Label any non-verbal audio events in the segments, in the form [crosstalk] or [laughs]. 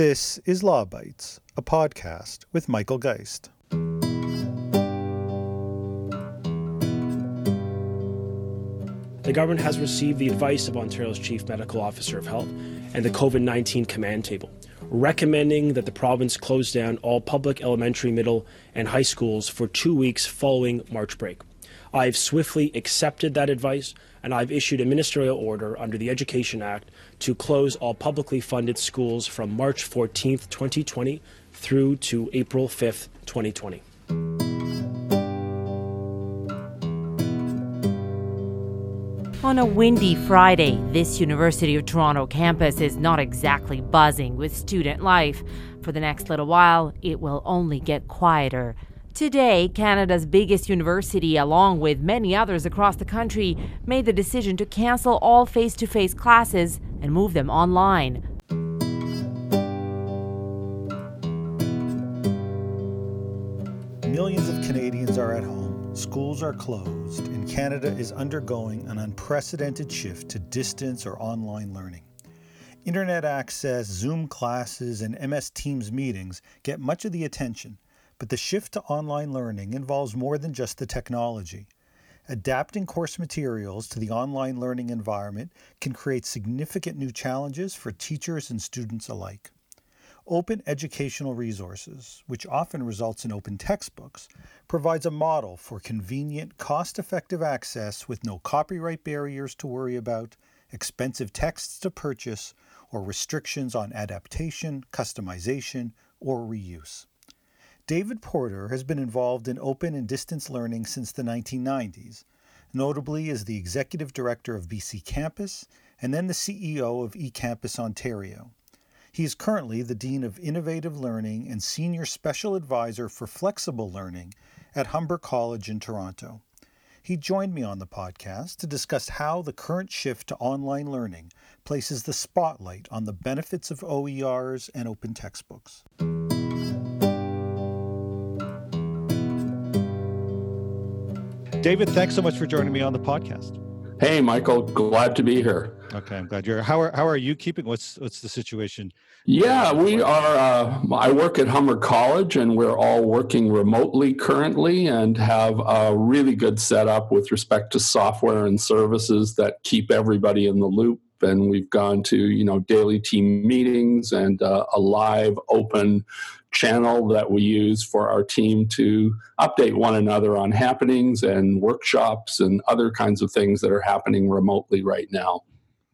This is Law Bytes, a podcast with Michael Geist. The government has received the advice of Ontario's Chief Medical Officer of Health and the COVID 19 command table, recommending that the province close down all public elementary, middle, and high schools for two weeks following March break. I've swiftly accepted that advice and I've issued a ministerial order under the Education Act to close all publicly funded schools from March 14th, 2020 through to April 5th, 2020. On a windy Friday, this University of Toronto campus is not exactly buzzing with student life. For the next little while, it will only get quieter. Today, Canada's biggest university, along with many others across the country, made the decision to cancel all face to face classes and move them online. Millions of Canadians are at home, schools are closed, and Canada is undergoing an unprecedented shift to distance or online learning. Internet access, Zoom classes, and MS Teams meetings get much of the attention, but the shift to online learning involves more than just the technology. Adapting course materials to the online learning environment can create significant new challenges for teachers and students alike. Open Educational Resources, which often results in open textbooks, provides a model for convenient, cost effective access with no copyright barriers to worry about, expensive texts to purchase, or restrictions on adaptation, customization, or reuse. David Porter has been involved in open and distance learning since the 1990s, notably as the executive director of BC Campus and then the CEO of eCampus Ontario. He is currently the Dean of Innovative Learning and Senior Special Advisor for Flexible Learning at Humber College in Toronto. He joined me on the podcast to discuss how the current shift to online learning places the spotlight on the benefits of OERs and open textbooks. David, thanks so much for joining me on the podcast. Hey, Michael, glad to be here. Okay, I'm glad you're. How are how are you keeping? What's what's the situation? Yeah, we are. Uh, I work at Humber College, and we're all working remotely currently, and have a really good setup with respect to software and services that keep everybody in the loop. And we've gone to you know daily team meetings and uh, a live open channel that we use for our team to update one another on happenings and workshops and other kinds of things that are happening remotely right now.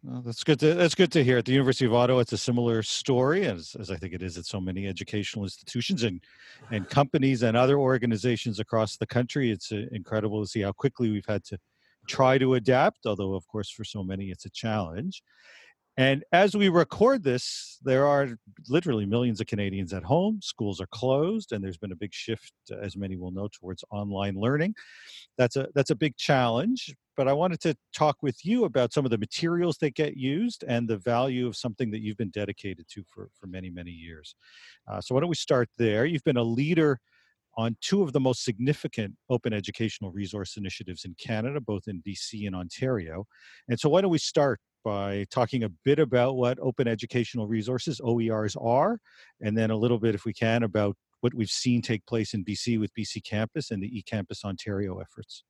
Well, that's good. To, that's good to hear. At the University of Ottawa, it's a similar story, as, as I think it is at so many educational institutions and and companies and other organizations across the country. It's uh, incredible to see how quickly we've had to try to adapt. Although, of course, for so many, it's a challenge. And as we record this, there are literally millions of Canadians at home. Schools are closed, and there's been a big shift, as many will know, towards online learning. That's a that's a big challenge. But I wanted to talk with you about some of the materials that get used and the value of something that you've been dedicated to for for many many years. Uh, so why don't we start there? You've been a leader on two of the most significant open educational resource initiatives in Canada, both in BC and Ontario. And so, why don't we start by talking a bit about what open educational resources, OERs, are, and then a little bit, if we can, about what we've seen take place in BC with BC Campus and the eCampus Ontario efforts.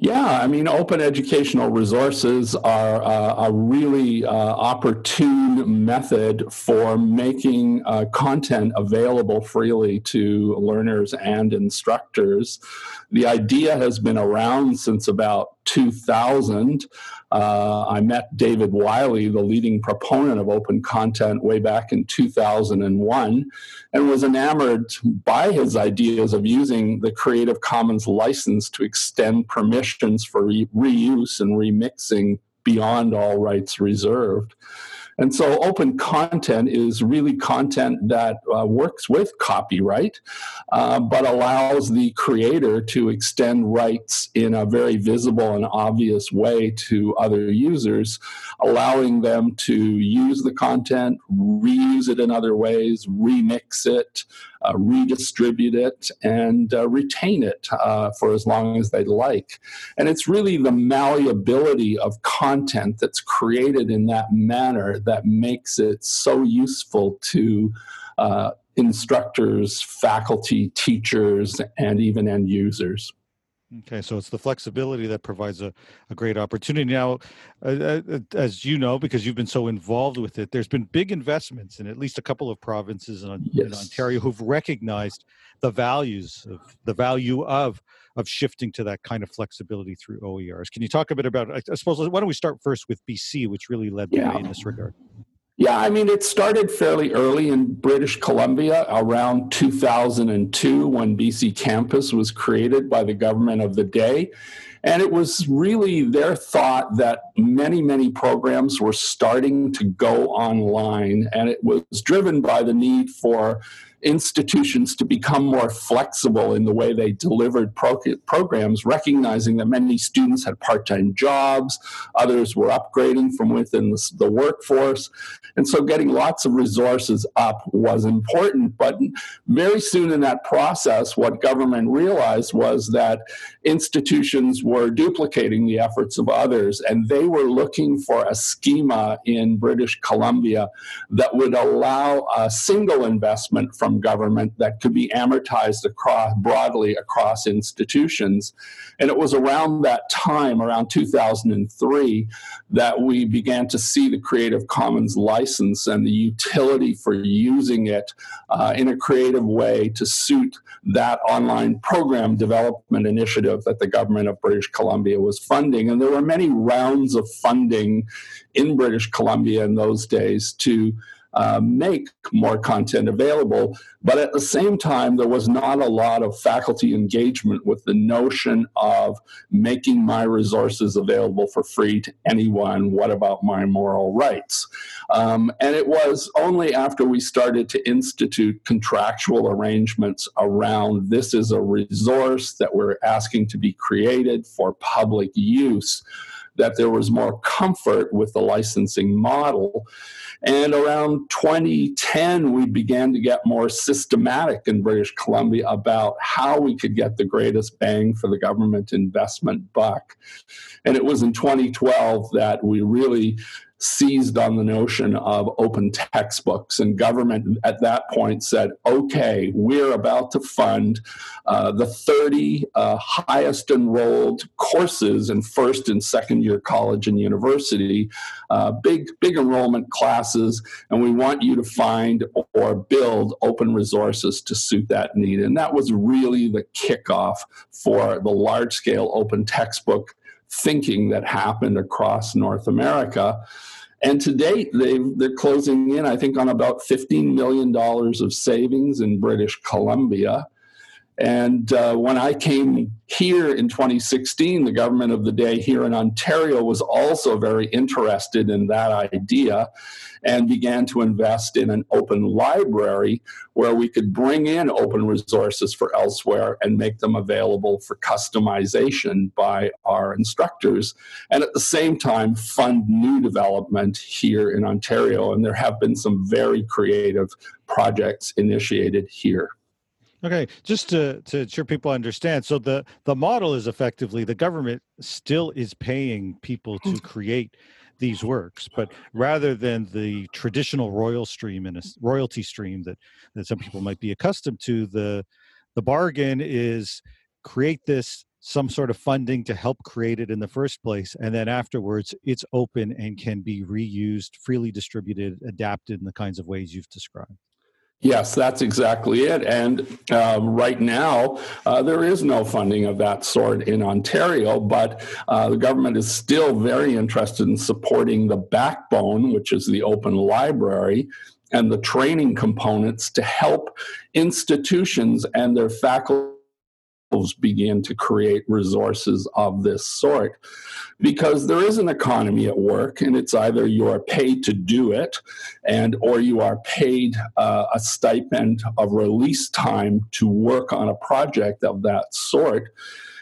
Yeah, I mean, open educational resources are uh, a really uh, opportune method for making uh, content available freely to learners and instructors. The idea has been around since about 2000. Uh, I met David Wiley, the leading proponent of open content, way back in 2001, and was enamored by his ideas of using the Creative Commons license to extend permissions for re- reuse and remixing beyond all rights reserved. And so open content is really content that uh, works with copyright, uh, but allows the creator to extend rights in a very visible and obvious way to other users, allowing them to use the content, reuse it in other ways, remix it, redistribute it, and uh, retain it uh, for as long as they like. And it's really the malleability of content that's created in that manner that makes it so useful to uh, instructors, faculty, teachers, and even end users. Okay, so it's the flexibility that provides a, a great opportunity. Now, uh, uh, as you know, because you've been so involved with it, there's been big investments in at least a couple of provinces in, yes. in Ontario who've recognized the values of the value of of shifting to that kind of flexibility through OERs. Can you talk a bit about? I suppose why don't we start first with BC, which really led the yeah. way in this regard. Yeah, I mean, it started fairly early in British Columbia around 2002 when BC Campus was created by the government of the day. And it was really their thought that many, many programs were starting to go online. And it was driven by the need for institutions to become more flexible in the way they delivered pro- programs, recognizing that many students had part time jobs, others were upgrading from within the, the, workforce. And so getting lots of resources up was important. But very soon in that process, what government realized was that institutions were duplicating the efforts of others, and they were looking for a schema in British Columbia that would allow a single investment from from government that could be amortized across broadly across institutions. And it was around that time, around 2003, that we began to see the Creative Commons license and the utility for using it uh, in a creative way to suit that online program development initiative that the government of British Columbia was funding. And there were many rounds of funding in British Columbia in those days to uh, make more content available. But at the same time, there was not a lot of faculty engagement with the notion of making my resources available for free to anyone. What about my moral rights? Um, and it was only after we started to institute contractual arrangements around this is a resource that we're asking to be created for public use that there was more comfort with the licensing model. And around 2010, we began to get more systematic in British Columbia about how we could get the greatest bang for the government investment buck. And it was in 2012 that we really seized on the notion of open textbooks. And government at that point said, okay, we're about to fund uh, the 30 uh, highest enrolled courses in first and second year college and university, uh, big, big enrollment classes. And we want you to find or build open resources to suit that need. And that was really the kickoff for the large scale open textbook thinking that happened across North America. And to date, they they're closing in, I think, on about $15 million of savings in British Columbia. And uh, when I came here in 2016, the government of the day here in Ontario was also very interested in that idea and began to invest in an open library where we could bring in open resources for elsewhere and make them available for customization by our instructors. And at the same time, fund new development here in Ontario. And there have been some very creative projects initiated here. Okay, just to to sure people understand, so the the model is effectively the government still is paying people to mm. create these works, but rather than the traditional royal stream and a royalty stream that that some people might be accustomed to, the the bargain is create this some sort of funding to help create it in the first place and then afterwards it's open and can be reused freely distributed adapted in the kinds of ways you've described Yes, that's exactly it. And uh, right now, uh, there is no funding of that sort in Ontario, but uh, the government is still very interested in supporting the backbone, which is the open library, and the training components to help institutions and their faculty begin to create resources of this sort. Because there is an economy at work and it's either you are paid to do it and or you are paid uh, a stipend of release time to work on a project of that sort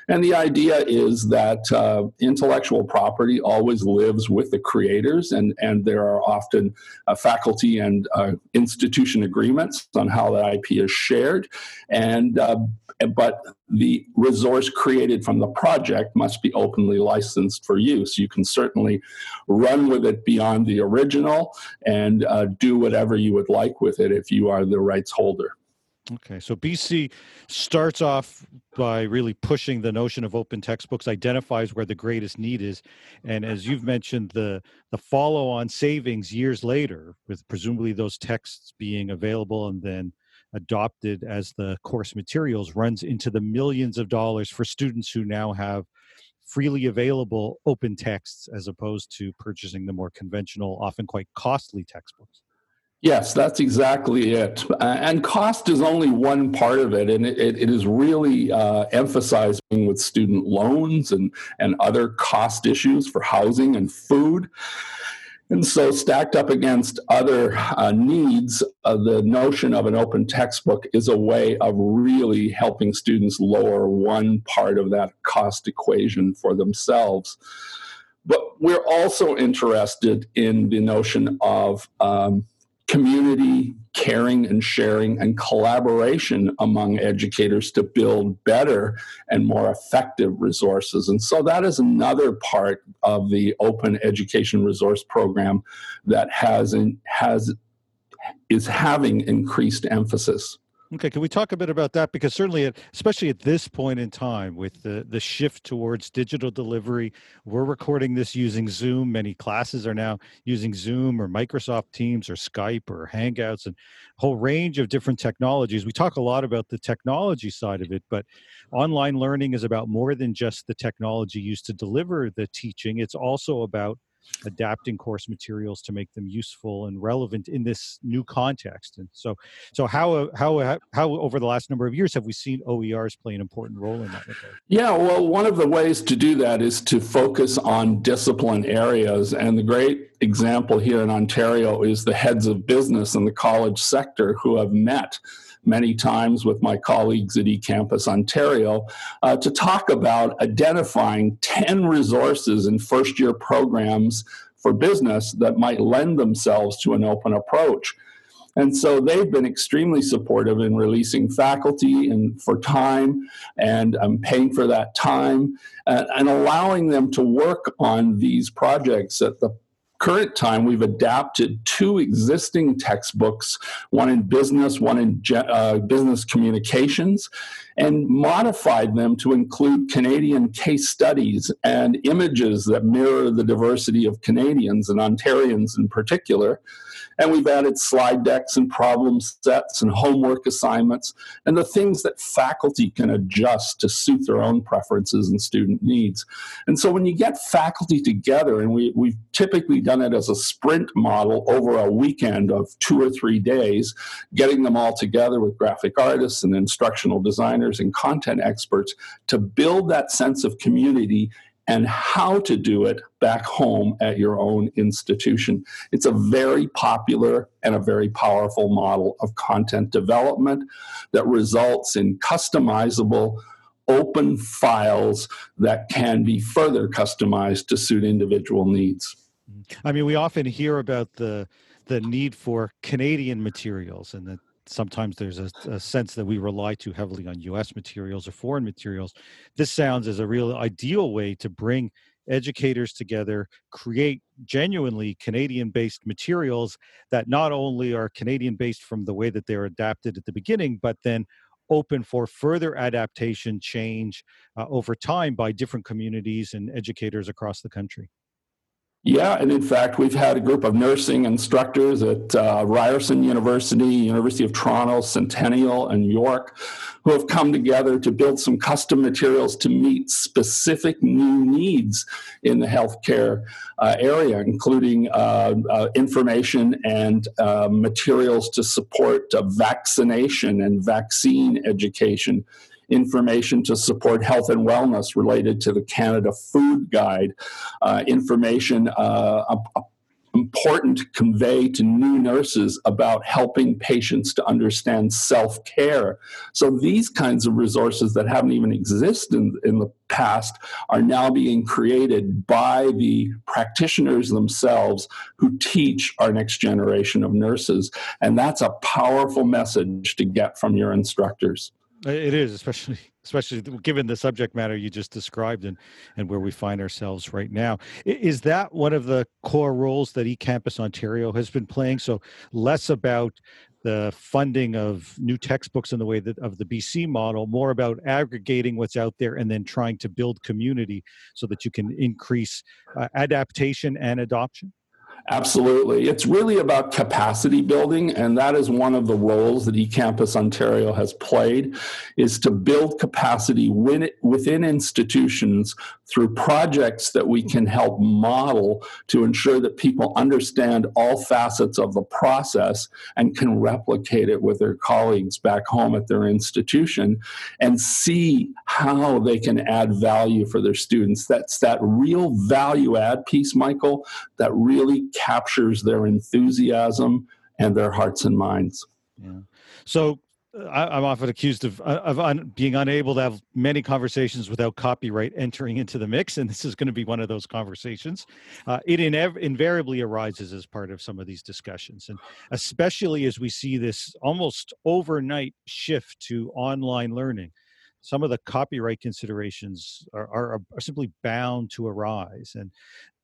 And the idea is that uh, intellectual property always lives with the creators, and, and there are often uh, faculty and uh, institution agreements on how that IP is shared. And uh, but the resource created from the project must be openly licensed for use. You can certainly run with it beyond the original and uh, do whatever you would like with it if you are the rights holder. Okay, so BC starts off by really pushing the notion of open textbooks, identifies where the greatest need is, and as you've mentioned, the the follow-on savings years later, with presumably those texts being available and then adopted as the course materials, runs into the millions of dollars for students who now have freely available open texts as opposed to purchasing the more conventional, often quite costly textbooks. Yes, that's exactly it. and cost is only one part of it, and it, it is really uh, emphasizing with student loans and, and other cost issues for housing and food. And so, stacked up against other uh, needs, uh, the notion of an open textbook is a way of really helping students lower one part of that cost equation for themselves. But we're also interested in the notion of um, community caring and sharing and collaboration among educators to build better and more effective resources. And so that is another part of the open education resource program that has has is having increased emphasis. Okay, can we talk a bit about that? Because certainly, at, especially at this point in time, with the the shift towards digital delivery, we're recording this using Zoom. Many classes are now using Zoom or Microsoft Teams or Skype or Hangouts, and a whole range of different technologies. We talk a lot about the technology side of it, but online learning is about more than just the technology used to deliver the teaching. It's also about adapting course materials to make them useful and relevant in this new context. And so, so how uh, how uh, how over the last number of years have we seen OERs play an important role in that? Yeah, well, one of the ways to do that is to focus on discipline areas, and the great example here in Ontario is the heads of business in the college sector who have met many times with my colleagues at eCampus Ontario uh, to talk about identifying 10 resources in first year programs for business that might lend themselves to an open approach. And so they've been extremely supportive in releasing faculty and for time and um, paying for that time and, and allowing them to work on these projects at the current time, we've adapted two existing textbooks, one in business, one in uh, business communications, and modified them to include Canadian case studies and images that mirror the diversity of Canadians and Ontarians in particular. And we've added slide decks and problem sets and homework assignments and the things that faculty can adjust to suit their own preferences and student needs. And so when you get faculty together, and we, we've typically done it as a sprint model over a weekend of two or three days, getting them all together with graphic artists and instructional designers and content experts to build that sense of community and how to do it back home at your own institution. It's a very popular and a very powerful model of content development that results in customizable open files that can be further customized to suit individual needs. I mean, we often hear about the the need for Canadian materials and that sometimes there's a, a, sense that we rely too heavily on US materials or foreign materials. This sounds as a real ideal way to bring educators together, create genuinely Canadian based materials that not only are Canadian based from the way that they're adapted at the beginning, but then open for further adaptation change uh, over time by different communities and educators across the country. Yeah, and in fact, we've had a group of nursing instructors at uh, Ryerson University, University of Toronto, Centennial, and York who have come together to build some custom materials to meet specific new needs in the healthcare uh, area, including uh, uh information and uh, materials to support uh, vaccination and vaccine education information to support health and wellness related to the Canada Food Guide, uh, information uh, important to convey to new nurses about helping patients to understand self care. So these kinds of resources that haven't even existed in, in the past are now being created by the practitioners themselves who teach our next generation of nurses. And that's a powerful message to get from your instructors. It is, especially [laughs] especially given the subject matter you just described and and where we find ourselves right now. Is that one of the core roles that eCampus Ontario has been playing? So less about the funding of new textbooks in the way that of the BC model, more about aggregating what's out there and then trying to build community so that you can increase uh, adaptation and adoption. Absolutely. It's really about capacity building, and that is one of the roles that eCampus Ontario has played, is to build capacity within institutions through projects that we can help model to ensure that people understand all facets of the process and can replicate it with their colleagues back home at their institution and see how they can add value for their students. That's that real value add piece, Michael, that really captures their enthusiasm and their hearts and minds. Yeah. So I, am often accused of uh, of un, being unable to have many conversations without copyright entering into the mix, and this is going to be one of those conversations. Uh, it inev- invariably arises as part of some of these discussions, and especially as we see this almost overnight shift to online learning some of the copyright considerations are, are, are, simply bound to arise and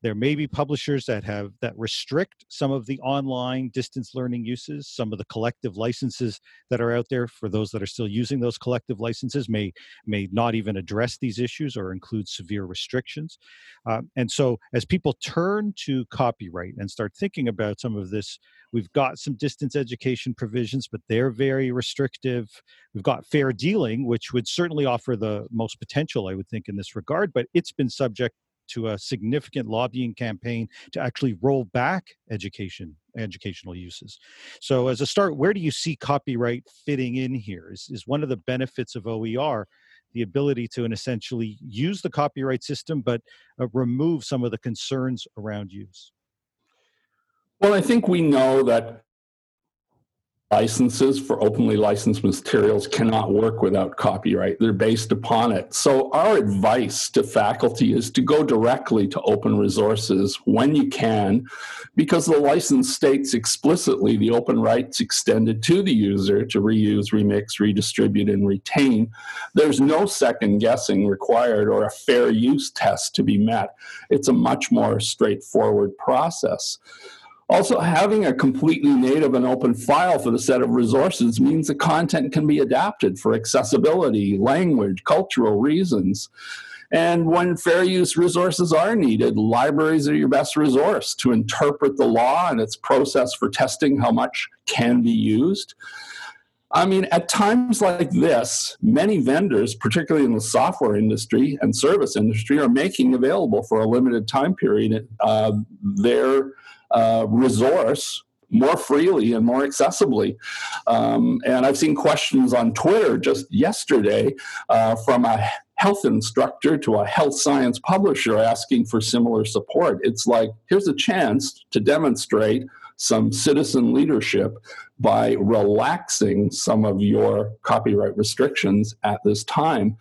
there may be publishers that have that restrict some of the online distance learning uses. Some of the collective licenses that are out there for those that are still using those collective licenses may may not even address these issues or include severe restrictions. Um, and so, as people turn to copyright and start thinking about some of this, we've got some distance education provisions, but they're very restrictive. We've got fair dealing, which would certainly offer the most potential, I would think, in this regard, but it's been subject to a significant lobbying campaign to actually roll back education educational uses. So as a start, where do you see copyright fitting in here? Is, is one of the benefits of OER the ability to and essentially use the copyright system but uh, remove some of the concerns around use? Well, I think we know that licenses for openly licensed materials cannot work without copyright. They're based upon it. So, our advice to faculty is to go directly to open resources when you can, because the license states explicitly the open rights extended to the user to reuse, remix, redistribute, and retain. There's no second guessing required or a fair use test to be met. It's a much more straightforward process. Also, having a completely native and open file for the set of resources means the content can be adapted for accessibility, language, cultural reasons. And when fair use resources are needed, libraries are your best resource to interpret the law and its process for testing how much can be used. I mean, at times like this, many vendors, particularly in the software industry and service industry, are making available for a limited time period uh, their uh, resource more freely and more accessibly. Um, and I've seen questions on Twitter just yesterday uh, from a health instructor to a health science publisher asking for similar support. It's like, here's a chance to demonstrate some citizen leadership by relaxing some of your copyright restrictions at this time.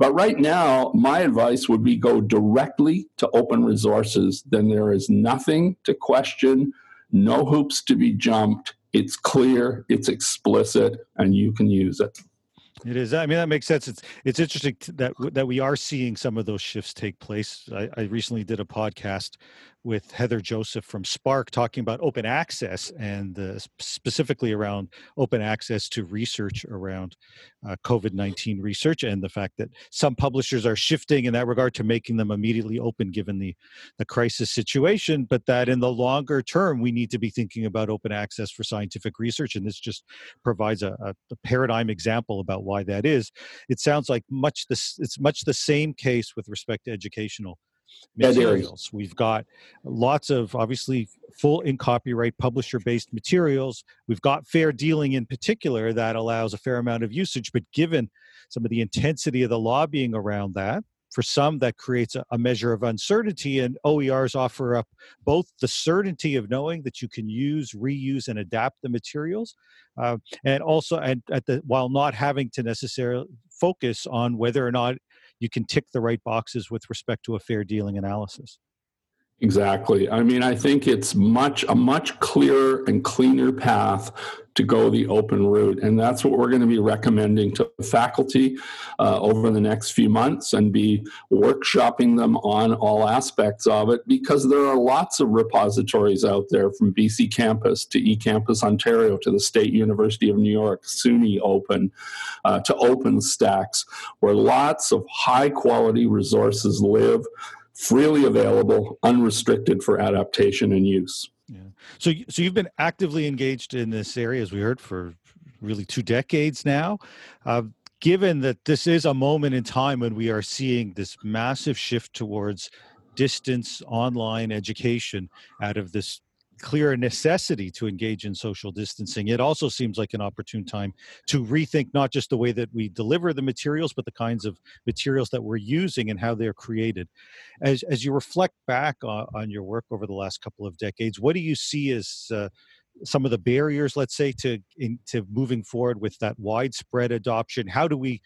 But right now, my advice would be go directly to open resources. Then there is nothing to question, no hoops to be jumped. It's clear, it's explicit, and you can use it. It is. I mean, that makes sense. It's it's interesting that that we are seeing some of those shifts take place. I, I recently did a podcast with Heather Joseph from SPARC talking about open access and specifically around open access to research around uh, COVID 19 research and the fact that some publishers are shifting in that regard to making them immediately open given the, the crisis situation, but that in the longer term, we need to be thinking about open access for scientific research. And this just provides a, a, a paradigm example about why that is. It sounds like much this, it's much the same case with respect to educational materials. We've got lots of obviously full in copyright publisher based materials. We've got fair dealing in particular that allows a fair amount of usage, but given some of the intensity of the lobbying around that, for some, that creates a, measure of uncertainty, and OERs offer up both the certainty of knowing that you can use, reuse, and adapt the materials, uh, and also and at the while not having to necessarily focus on whether or not you can tick the right boxes with respect to a fair dealing analysis. Exactly. I mean, I think it's much a much clearer and cleaner path to go the open route, and that's what we're going to be recommending to faculty uh, over the next few months, and be workshopping them on all aspects of it because there are lots of repositories out there, from BC Campus to eCampus Ontario to the State University of New York, SUNY Open, uh, to OpenStax, where lots of high quality resources live freely available, unrestricted for adaptation and use. Yeah. So, so you've been actively engaged in this area, as we heard, for really two decades now. Uh, given that this is a moment in time when we are seeing this massive shift towards distance online education out of this clear necessity to engage in social distancing, it also seems like an opportune time to rethink not just the way that we deliver the materials, but the kinds of materials that we're using and how they're created. As, as you reflect back on, on your work over the last couple of decades, what do you see as uh, some of the barriers, let's say, to into moving forward with that widespread adoption? How do we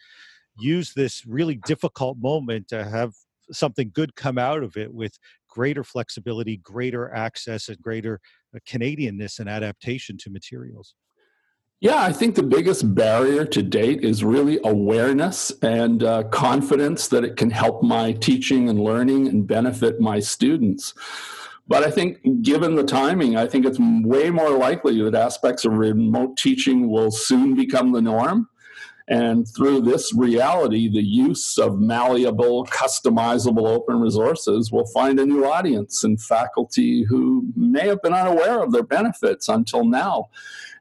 use this really difficult moment to have something good come out of it with greater flexibility, greater access, and greater uh, Canadianness and adaptation to materials? Yeah, I think the biggest barrier to date is really awareness and uh, confidence that it can help my teaching and learning and benefit my students. But I think, given the timing, I think it's way more likely that aspects of remote teaching will soon become the norm. And through this reality, the use of malleable, customizable open resources will find a new audience and faculty who may have been unaware of their benefits until now.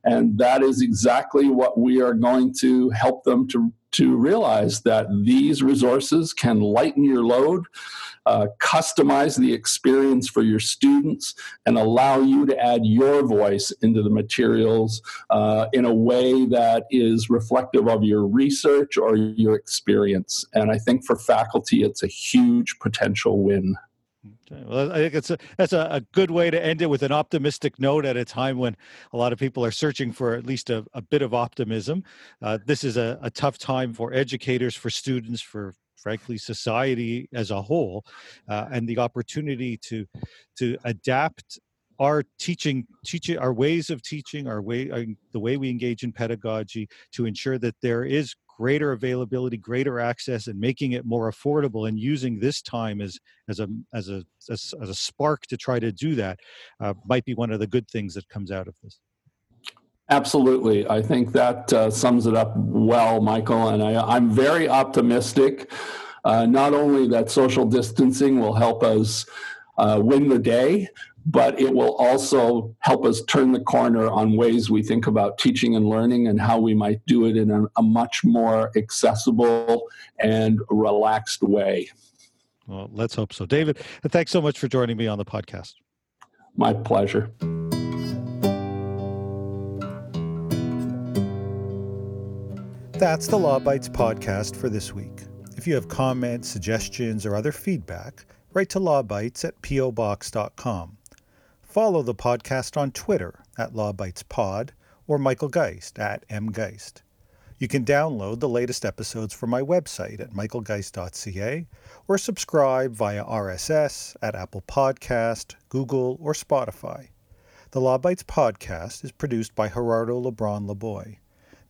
And that is exactly what we are going to help them to, to realize that these resources can lighten your load uh, customize the experience for your students, and allow you to add your voice into the materials uh, in a way that is reflective of your research or your experience. And I think for faculty, it's a huge potential win. Well, I think it's a, that's a, a, good way to end it with an optimistic note at a time when a lot of people are searching for at least a, a bit of optimism. Uh, this is a, a, tough time for educators, for students, for frankly society as a whole uh, and the opportunity to to adapt our teaching teaching our ways of teaching our way uh, the way we engage in pedagogy to ensure that there is greater availability greater access and making it more affordable and using this time as as a as a as, as a spark to try to do that uh, might be one of the good things that comes out of this Absolutely. I think that uh, sums it up well, Michael. And I, am very optimistic, uh, not only that social distancing will help us uh, win the day, but it will also help us turn the corner on ways we think about teaching and learning and how we might do it in a, a much more accessible and relaxed way. Well, let's hope so. David, thanks so much for joining me on the podcast. My pleasure. That's the Law Bytes podcast for this week. If you have comments, suggestions, or other feedback, write to lawbytes at pobox.com. Follow the podcast on Twitter at lawbytespod or Michael Geist at mgeist. You can download the latest episodes from my website at michaelgeist.ca or subscribe via RSS at Apple Podcast, Google, or Spotify. The Law Bytes podcast is produced by Gerardo Lebron Laboy.